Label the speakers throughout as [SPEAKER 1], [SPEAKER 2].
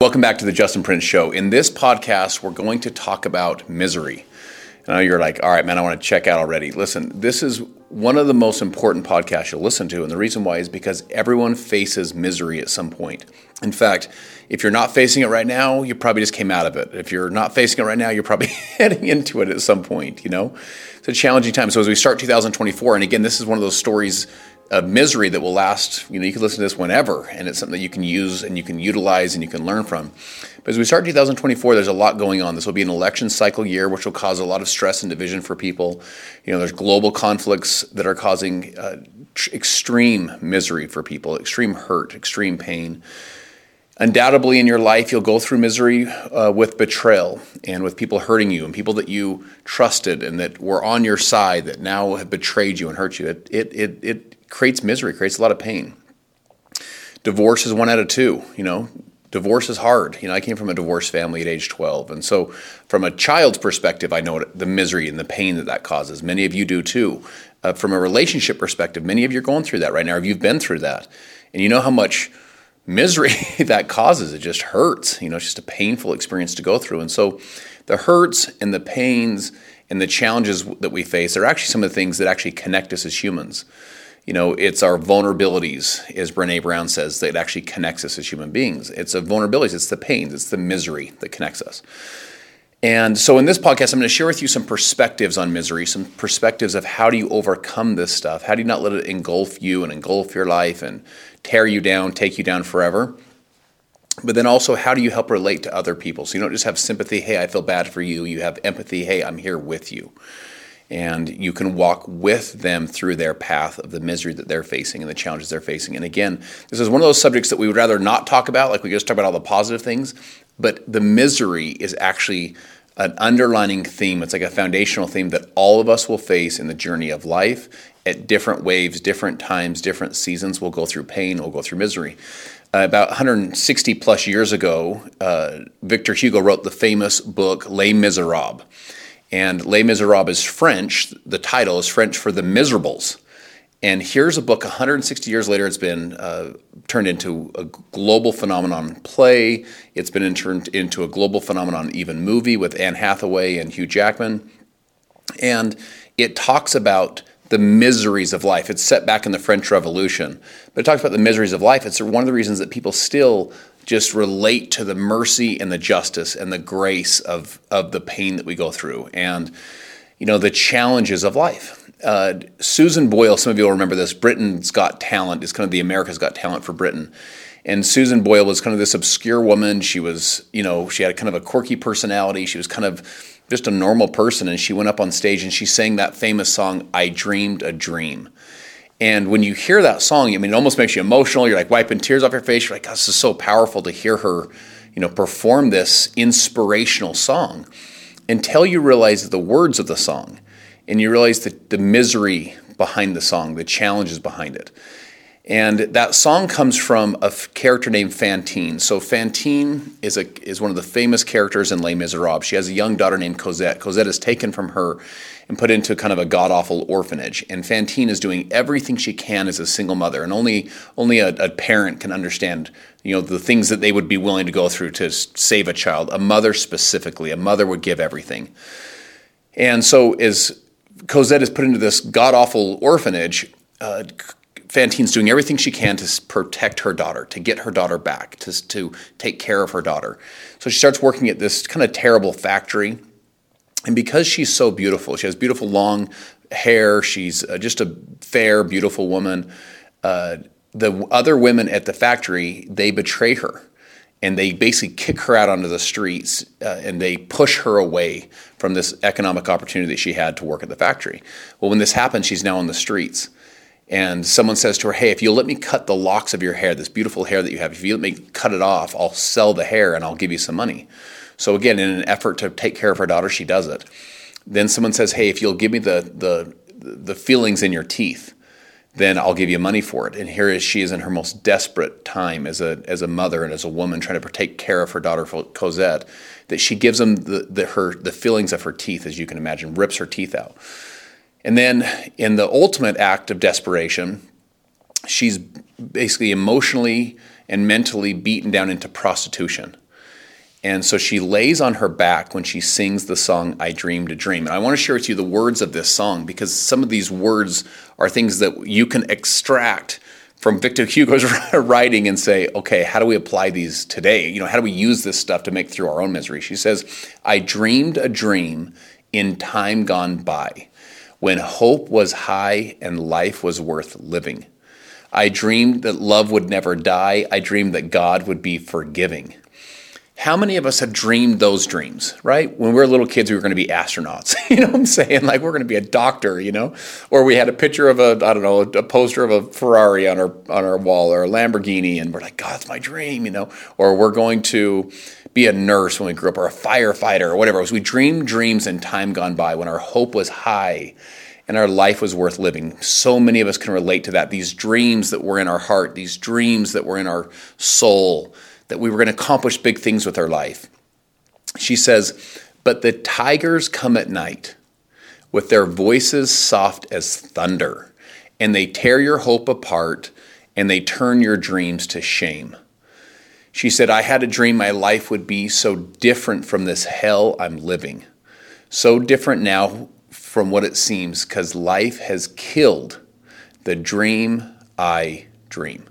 [SPEAKER 1] Welcome back to the Justin Prince Show. In this podcast, we're going to talk about misery. I know you're like, all right, man, I want to check out already. Listen, this is one of the most important podcasts you'll listen to. And the reason why is because everyone faces misery at some point. In fact, if you're not facing it right now, you probably just came out of it. If you're not facing it right now, you're probably heading into it at some point, you know? It's a challenging time. So as we start 2024, and again, this is one of those stories of misery that will last. You know, you can listen to this whenever, and it's something that you can use and you can utilize and you can learn from. But as we start 2024, there's a lot going on. This will be an election cycle year, which will cause a lot of stress and division for people. You know, there's global conflicts that are causing uh, tr- extreme misery for people, extreme hurt, extreme pain. Undoubtedly, in your life, you'll go through misery uh, with betrayal and with people hurting you and people that you trusted and that were on your side that now have betrayed you and hurt you. It, it, it, it creates misery, creates a lot of pain. Divorce is one out of two. You know, divorce is hard. You know, I came from a divorced family at age 12. And so, from a child's perspective, I know the misery and the pain that that causes. Many of you do too. Uh, from a relationship perspective, many of you are going through that right now, or you've been through that. And you know how much misery that causes. It just hurts. You know, it's just a painful experience to go through. And so, the hurts and the pains and the challenges that we face are actually some of the things that actually connect us as humans you know, it's our vulnerabilities, as Brene Brown says, that actually connects us as human beings. It's the vulnerabilities, it's the pains, it's the misery that connects us. And so in this podcast, I'm going to share with you some perspectives on misery, some perspectives of how do you overcome this stuff? How do you not let it engulf you and engulf your life and tear you down, take you down forever? But then also, how do you help relate to other people? So you don't just have sympathy, hey, I feel bad for you. You have empathy, hey, I'm here with you and you can walk with them through their path of the misery that they're facing and the challenges they're facing. And again, this is one of those subjects that we would rather not talk about, like we just talk about all the positive things, but the misery is actually an underlining theme. It's like a foundational theme that all of us will face in the journey of life at different waves, different times, different seasons. We'll go through pain, we'll go through misery. Uh, about 160 plus years ago, uh, Victor Hugo wrote the famous book Les Miserables. And Les Miserables is French. The title is French for the miserables. And here's a book 160 years later. It's been uh, turned into a global phenomenon play. It's been turned into a global phenomenon even movie with Anne Hathaway and Hugh Jackman. And it talks about the miseries of life. It's set back in the French Revolution, but it talks about the miseries of life. It's one of the reasons that people still just relate to the mercy and the justice and the grace of, of the pain that we go through and you know the challenges of life. Uh, susan boyle some of you will remember this britain's got talent is kind of the america's got talent for britain. And susan boyle was kind of this obscure woman. She was you know she had kind of a quirky personality. She was kind of just a normal person. And she went up on stage and she sang that famous song i dreamed a dream and when you hear that song, I mean, it almost makes you emotional. You're like wiping tears off your face. You're like, oh, this is so powerful to hear her, you know, perform this inspirational song until you realize the words of the song and you realize the, the misery behind the song, the challenges behind it. And that song comes from a f- character named Fantine. So Fantine is a is one of the famous characters in Les Miserables. She has a young daughter named Cosette. Cosette is taken from her and put into kind of a god awful orphanage. And Fantine is doing everything she can as a single mother, and only only a, a parent can understand you know the things that they would be willing to go through to save a child. A mother specifically, a mother would give everything. And so as Cosette is put into this god awful orphanage. Uh, Fantine's doing everything she can to protect her daughter, to get her daughter back, to, to take care of her daughter. So she starts working at this kind of terrible factory. And because she's so beautiful, she has beautiful long hair, she's uh, just a fair, beautiful woman. Uh, the other women at the factory, they betray her and they basically kick her out onto the streets uh, and they push her away from this economic opportunity that she had to work at the factory. Well, when this happens, she's now on the streets and someone says to her, Hey, if you'll let me cut the locks of your hair, this beautiful hair that you have, if you let me cut it off, I'll sell the hair and I'll give you some money. So, again, in an effort to take care of her daughter, she does it. Then someone says, Hey, if you'll give me the, the, the feelings in your teeth, then I'll give you money for it. And here is she is in her most desperate time as a, as a mother and as a woman trying to take care of her daughter Cosette, that she gives them the, the, her, the feelings of her teeth, as you can imagine, rips her teeth out. And then in the ultimate act of desperation, she's basically emotionally and mentally beaten down into prostitution. And so she lays on her back when she sings the song I Dreamed a Dream. And I want to share with you the words of this song because some of these words are things that you can extract from Victor Hugo's writing and say, okay, how do we apply these today? You know, how do we use this stuff to make through our own misery? She says, I dreamed a dream in time gone by when hope was high and life was worth living. I dreamed that love would never die. I dreamed that God would be forgiving. How many of us have dreamed those dreams, right? When we were little kids, we were going to be astronauts. you know what I'm saying? Like we're going to be a doctor, you know? Or we had a picture of a, I don't know, a poster of a Ferrari on our on our wall or a Lamborghini, and we're like, God, it's my dream, you know? Or we're going to be a nurse when we grew up, or a firefighter, or whatever. So we dreamed dreams in time gone by when our hope was high and our life was worth living. So many of us can relate to that. These dreams that were in our heart, these dreams that were in our soul that we were going to accomplish big things with our life. She says, But the tigers come at night with their voices soft as thunder, and they tear your hope apart and they turn your dreams to shame. She said, I had a dream my life would be so different from this hell I'm living. So different now from what it seems, because life has killed the dream I dream.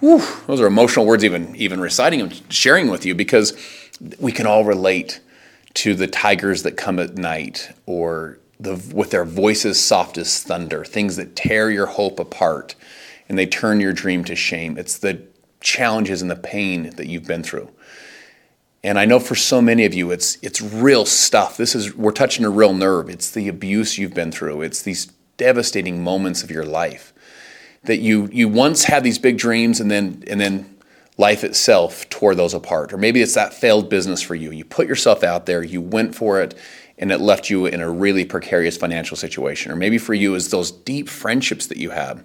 [SPEAKER 1] Whew, those are emotional words, even even reciting them, sharing with you, because we can all relate to the tigers that come at night, or the with their voices soft as thunder, things that tear your hope apart, and they turn your dream to shame. It's the challenges and the pain that you've been through. And I know for so many of you, it's it's real stuff. This is we're touching a real nerve. It's the abuse you've been through. It's these devastating moments of your life that you you once had these big dreams and then and then life itself tore those apart. Or maybe it's that failed business for you. You put yourself out there you went for it and it left you in a really precarious financial situation. Or maybe for you is those deep friendships that you had.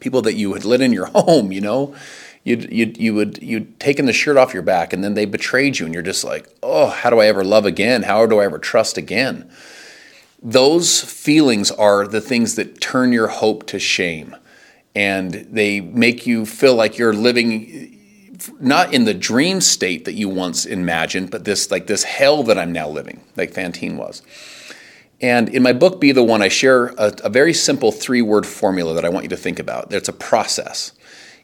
[SPEAKER 1] People that you had lit in your home you know? You'd, you'd, you would you'd taken the shirt off your back and then they betrayed you and you're just like oh how do i ever love again? How do i ever trust again? Those feelings are the things that turn your hope to shame and they make you feel like you're living not in the dream state that you once imagined, but this like this hell that I'm now living, like Fantine was. And in my book, Be the One, I share a, a very simple three word formula that I want you to think about. It's a process.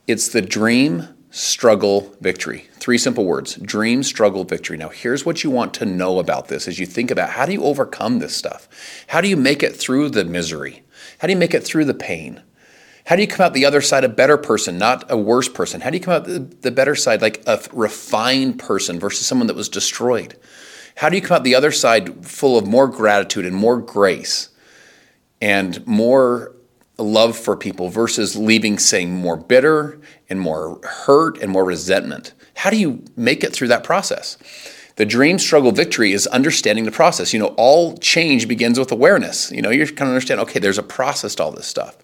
[SPEAKER 1] It's the dream, struggle, victory. Three simple words dream, struggle, victory. Now, here's what you want to know about this as you think about how do you overcome this stuff? How do you make it through the misery? How do you make it through the pain? How do you come out the other side a better person, not a worse person? How do you come out the, the better side like a refined person versus someone that was destroyed? How do you come out the other side full of more gratitude and more grace and more love for people versus leaving saying more bitter and more hurt and more resentment? How do you make it through that process? The dream struggle victory is understanding the process. You know, all change begins with awareness. You know, you kind of understand, okay, there's a process to all this stuff.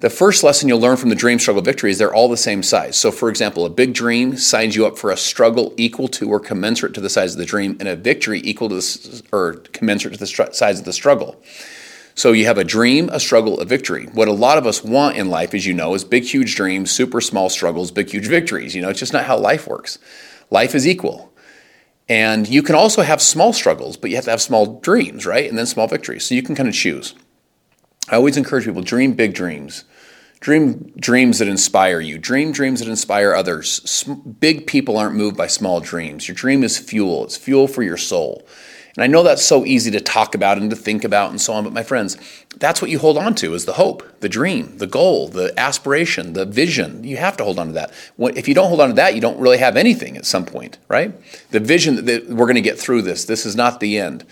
[SPEAKER 1] The first lesson you'll learn from the dream struggle victory is they're all the same size. So, for example, a big dream signs you up for a struggle equal to or commensurate to the size of the dream, and a victory equal to the, or commensurate to the size of the struggle. So you have a dream, a struggle, a victory. What a lot of us want in life, as you know, is big, huge dreams, super small struggles, big, huge victories. You know, it's just not how life works. Life is equal. And you can also have small struggles, but you have to have small dreams, right? And then small victories. So you can kind of choose. I always encourage people dream big dreams. Dream dreams that inspire you. Dream dreams that inspire others. big people aren't moved by small dreams. Your dream is fuel. It's fuel for your soul. And I know that's so easy to talk about and to think about and so on, but my friends, that's what you hold on to is the hope, the dream, the goal, the aspiration, the vision. You have to hold on to that. If you don't hold on to that, you don't really have anything at some point, right? The vision that we're going to get through this. This is not the end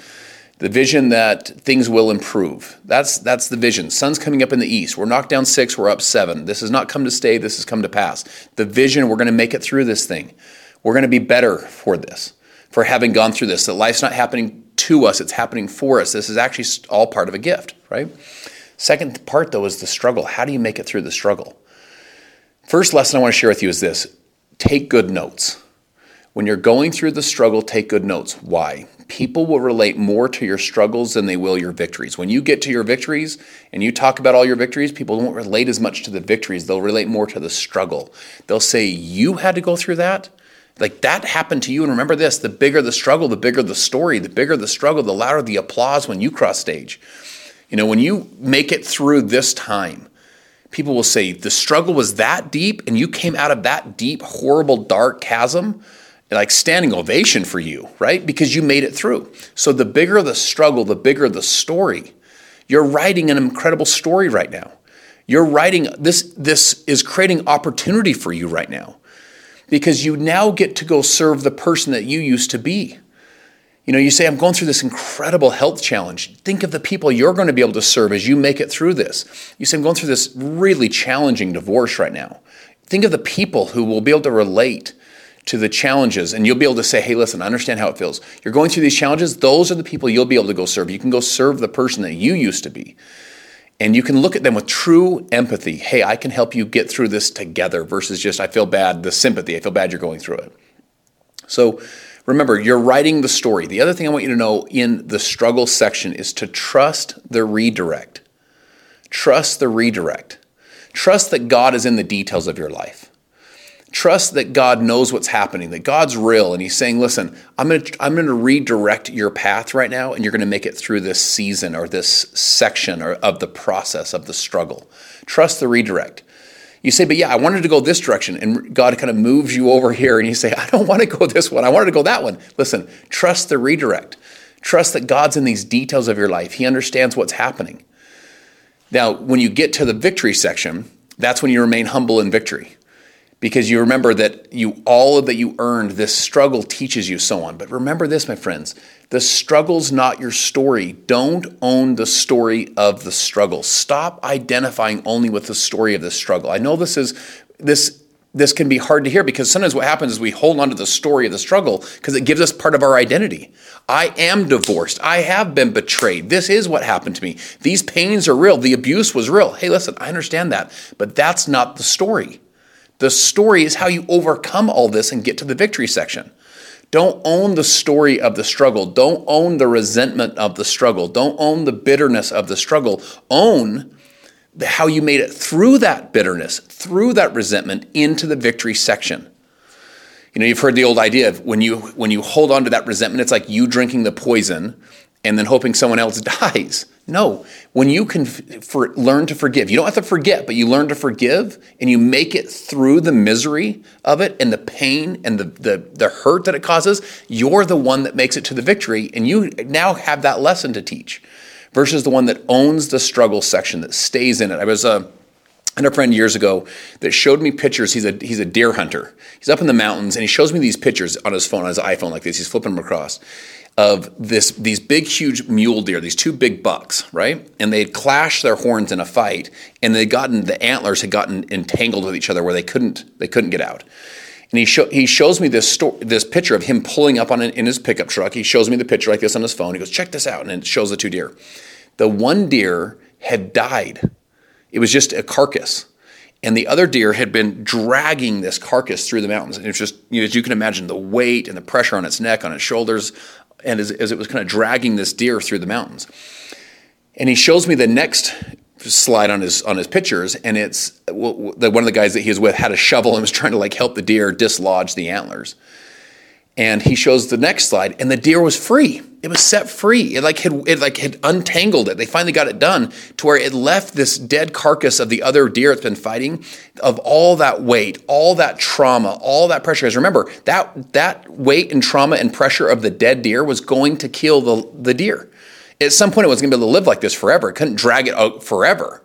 [SPEAKER 1] the vision that things will improve. That's that's the vision. Sun's coming up in the east. We're knocked down six. We're up seven. This has not come to stay. This has come to pass. The vision. We're going to make it through this thing. We're going to be better for this, for having gone through this. That life's not happening to us. It's happening for us. This is actually all part of a gift, right? Second part though is the struggle. How do you make it through the struggle? First lesson I want to share with you is this: take good notes. When you're going through the struggle, take good notes. Why? People will relate more to your struggles than they will your victories. When you get to your victories and you talk about all your victories, people won't relate as much to the victories. They'll relate more to the struggle. They'll say, You had to go through that? Like that happened to you. And remember this the bigger the struggle, the bigger the story, the bigger the struggle, the louder the applause when you cross stage. You know, when you make it through this time, people will say, the struggle was that deep and you came out of that deep, horrible, dark chasm like standing ovation for you, right? Because you made it through. So the bigger the struggle, the bigger the story. You're writing an incredible story right now. You're writing this this is creating opportunity for you right now. Because you now get to go serve the person that you used to be. You know, you say, I'm going through this incredible health challenge. Think of the people you're going to be able to serve as you make it through this. You say, I'm going through this really challenging divorce right now. Think of the people who will be able to relate to the challenges and you'll be able to say, hey, listen, I understand how it feels. You're going through these challenges, those are the people you'll be able to go serve. You can go serve the person that you used to be. And you can look at them with true empathy. Hey, I can help you get through this together versus just, I feel bad, the sympathy. I feel bad you're going through it. So remember, you're writing the story. The other thing I want you to know in the struggle section is to trust the redirect. Trust the redirect. Trust that God is in the details of your life. Trust that God knows what's happening, that God's real, and He's saying, listen, I'm going to I'm going to redirect your path right now, and you're going to make it through this season or this section or of the process of the struggle. Trust the redirect. You say, but yeah, I wanted to go this direction, and God kind of moves you over here, and you say, I don't want to go this one, I wanted to go that one. Listen, trust the redirect. Trust that God's in these details of your life. He understands what's happening. Now, when you get to the victory section, that's when you remain humble in victory because you remember that you all that you earned this struggle teaches you so on but remember this my friends the struggle's not your story don't own the story of the struggle stop identifying only with the story of the struggle i know this is this this can be hard to hear because sometimes what happens is we hold on to the story of the struggle because it gives us part of our identity. I am divorced. I have been betrayed. This is what happened to me. These pains are real. The abuse was real. Hey, listen, I understand that, but that's not the story. The story is how you overcome all this and get to the victory section. Don't own the story of the struggle. Don't own the resentment of the struggle. Don't own the bitterness of the struggle. Own how you made it through that bitterness, through that resentment into the victory section. You know, you've heard the old idea of when you when you hold on to that resentment, it's like you drinking the poison and then hoping someone else dies. No, when you can for, learn to forgive, you don't have to forget, but you learn to forgive and you make it through the misery of it and the pain and the, the, the hurt that it causes, you're the one that makes it to the victory. And you now have that lesson to teach versus the one that owns the struggle section, that stays in it. I was a. Uh, I had a friend years ago that showed me pictures. He's a he's a deer hunter. He's up in the mountains and he shows me these pictures on his phone, on his iPhone like this. He's flipping them across of this these big huge mule deer these two big bucks right? And they had clashed their horns in a fight and they gotten the antlers had gotten entangled with each other where they couldn't they couldn't get out. And he, show, he shows me this sto- this picture of him pulling up on an, in his pickup truck. He shows me the picture like this on his phone. He goes check this out and it shows the two deer. The one deer had died. It was just a carcass. And the other deer had been dragging this carcass through the mountains. And it's just, you know, as you can imagine, the weight and the pressure on its neck, on its shoulders, and as, as it was kind of dragging this deer through the mountains. And he shows me the next slide on his on his pictures, and it's one of the guys that he was with had a shovel and was trying to like help the deer dislodge the antlers. And he shows the next slide, and the deer was free. It was set free. It like had it like had untangled it. They finally got it done to where it left this dead carcass of the other deer it's been fighting, of all that weight, all that trauma, all that pressure. Because remember that that weight and trauma and pressure of the dead deer was going to kill the the deer. At some point, it was going to be able to live like this forever. It couldn't drag it out forever.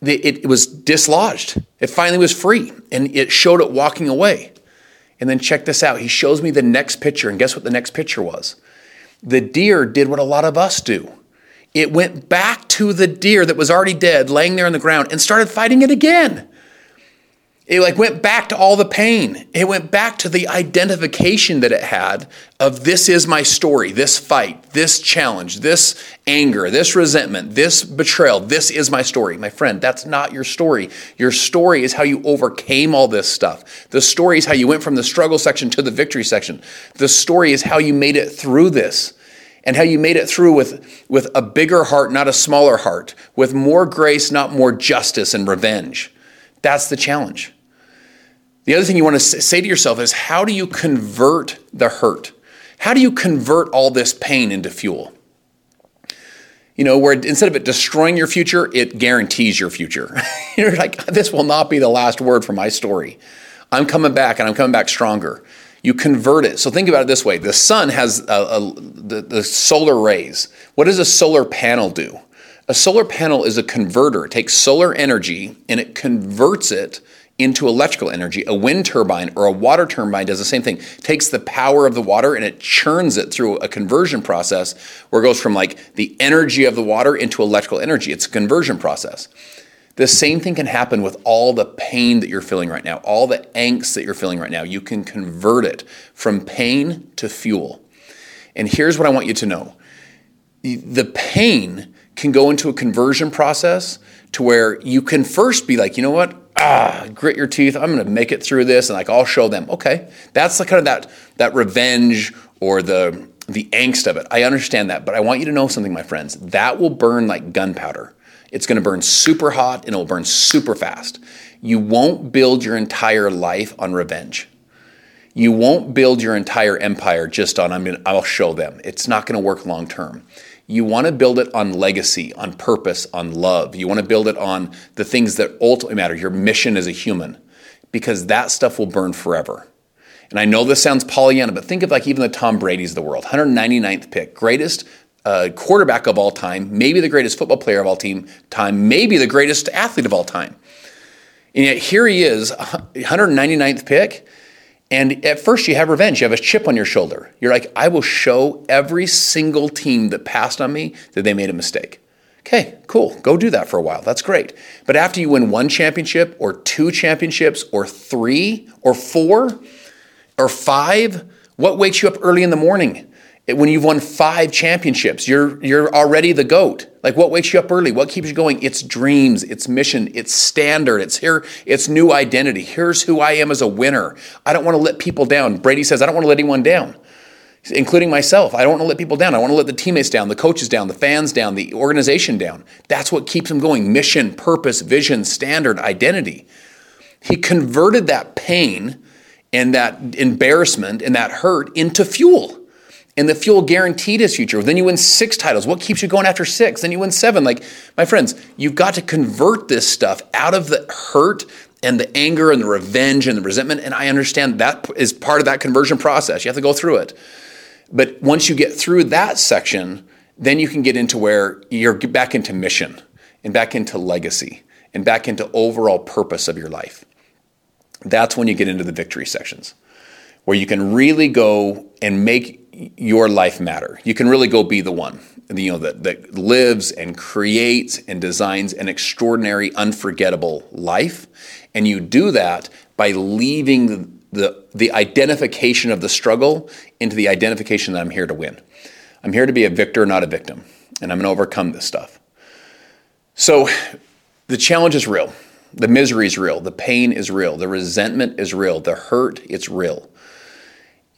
[SPEAKER 1] It, it was dislodged. It finally was free, and it showed it walking away. And then check this out. He shows me the next picture, and guess what the next picture was? The deer did what a lot of us do. It went back to the deer that was already dead, laying there on the ground, and started fighting it again. It like went back to all the pain. It went back to the identification that it had of this is my story, this fight, this challenge, this anger, this resentment, this betrayal. This is my story. My friend, that's not your story. Your story is how you overcame all this stuff. The story is how you went from the struggle section to the victory section. The story is how you made it through this and how you made it through with, with a bigger heart, not a smaller heart, with more grace, not more justice and revenge. That's the challenge. The other thing you want to say to yourself is how do you convert the hurt? How do you convert all this pain into fuel? You know, where instead of it destroying your future, it guarantees your future. You're like, this will not be the last word for my story. I'm coming back and I'm coming back stronger. You convert it. So think about it this way the sun has a, a, the, the solar rays. What does a solar panel do? A solar panel is a converter. It takes solar energy and it converts it into electrical energy. A wind turbine or a water turbine does the same thing. It takes the power of the water and it churns it through a conversion process where it goes from like the energy of the water into electrical energy. It's a conversion process. The same thing can happen with all the pain that you're feeling right now, all the angst that you're feeling right now. You can convert it from pain to fuel. And here's what I want you to know the pain can go into a conversion process to where you can first be like, you know what? Ah, grit your teeth. I'm going to make it through this, and like I'll show them. Okay, that's the kind of that that revenge or the the angst of it. I understand that, but I want you to know something, my friends. That will burn like gunpowder. It's going to burn super hot and it will burn super fast. You won't build your entire life on revenge. You won't build your entire empire just on I'm going to, I'll show them. It's not going to work long term. You want to build it on legacy, on purpose, on love. You want to build it on the things that ultimately matter, your mission as a human, because that stuff will burn forever. And I know this sounds Pollyanna, but think of like even the Tom Brady's of the world, 199th pick, greatest uh, quarterback of all time, maybe the greatest football player of all team, time, maybe the greatest athlete of all time. And yet here he is, 199th pick, and at first, you have revenge. You have a chip on your shoulder. You're like, I will show every single team that passed on me that they made a mistake. Okay, cool. Go do that for a while. That's great. But after you win one championship, or two championships, or three, or four, or five, what wakes you up early in the morning? When you've won five championships, you're you're already the goat. Like what wakes you up early? What keeps you going? It's dreams, it's mission, it's standard, it's here, it's new identity. Here's who I am as a winner. I don't want to let people down. Brady says, I don't want to let anyone down, including myself. I don't want to let people down. I want to let the teammates down, the coaches down, the fans down, the organization down. That's what keeps him going. Mission, purpose, vision, standard, identity. He converted that pain and that embarrassment and that hurt into fuel and the fuel guaranteed his future. Then you win six titles. What keeps you going after six? Then you win seven. Like, my friends, you've got to convert this stuff out of the hurt and the anger and the revenge and the resentment. And I understand that is part of that conversion process. You have to go through it. But once you get through that section, then you can get into where you're back into mission and back into legacy and back into overall purpose of your life. That's when you get into the victory sections where you can really go and make your life matter. You can really go be the one, you know, that, that lives and creates and designs an extraordinary, unforgettable life. And you do that by leaving the, the, the identification of the struggle into the identification that I'm here to win. I'm here to be a victor, not a victim. And I'm going to overcome this stuff. So the challenge is real. The misery is real. The pain is real. The resentment is real. The hurt, it's real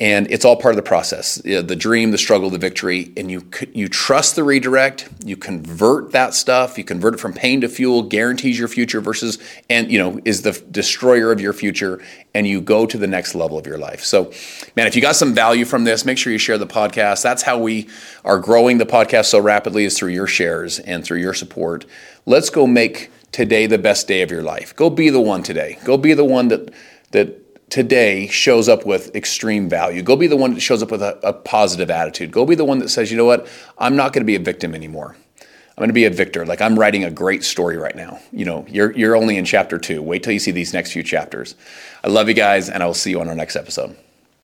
[SPEAKER 1] and it's all part of the process. The dream the struggle the victory. And you you trust the redirect. You convert that stuff. You convert it from pain to fuel guarantees your future versus and you know is the destroyer of your future. And you go to the next level of your life. So man if you got some value from this make sure you share the podcast. That's how we are growing the podcast so rapidly is through your shares and through your support. Let's go make today the best day of your life. Go be the one today. Go be the one that that today shows up with extreme value. Go be the one that shows up with a, a positive attitude. Go be the one that says, you know what, I'm not going to be a victim anymore. I'm going to be a victor. Like I'm writing a great story right now. You know, you're you're only in chapter two. Wait till you see these next few chapters. I love you guys, and I will see you on our next episode.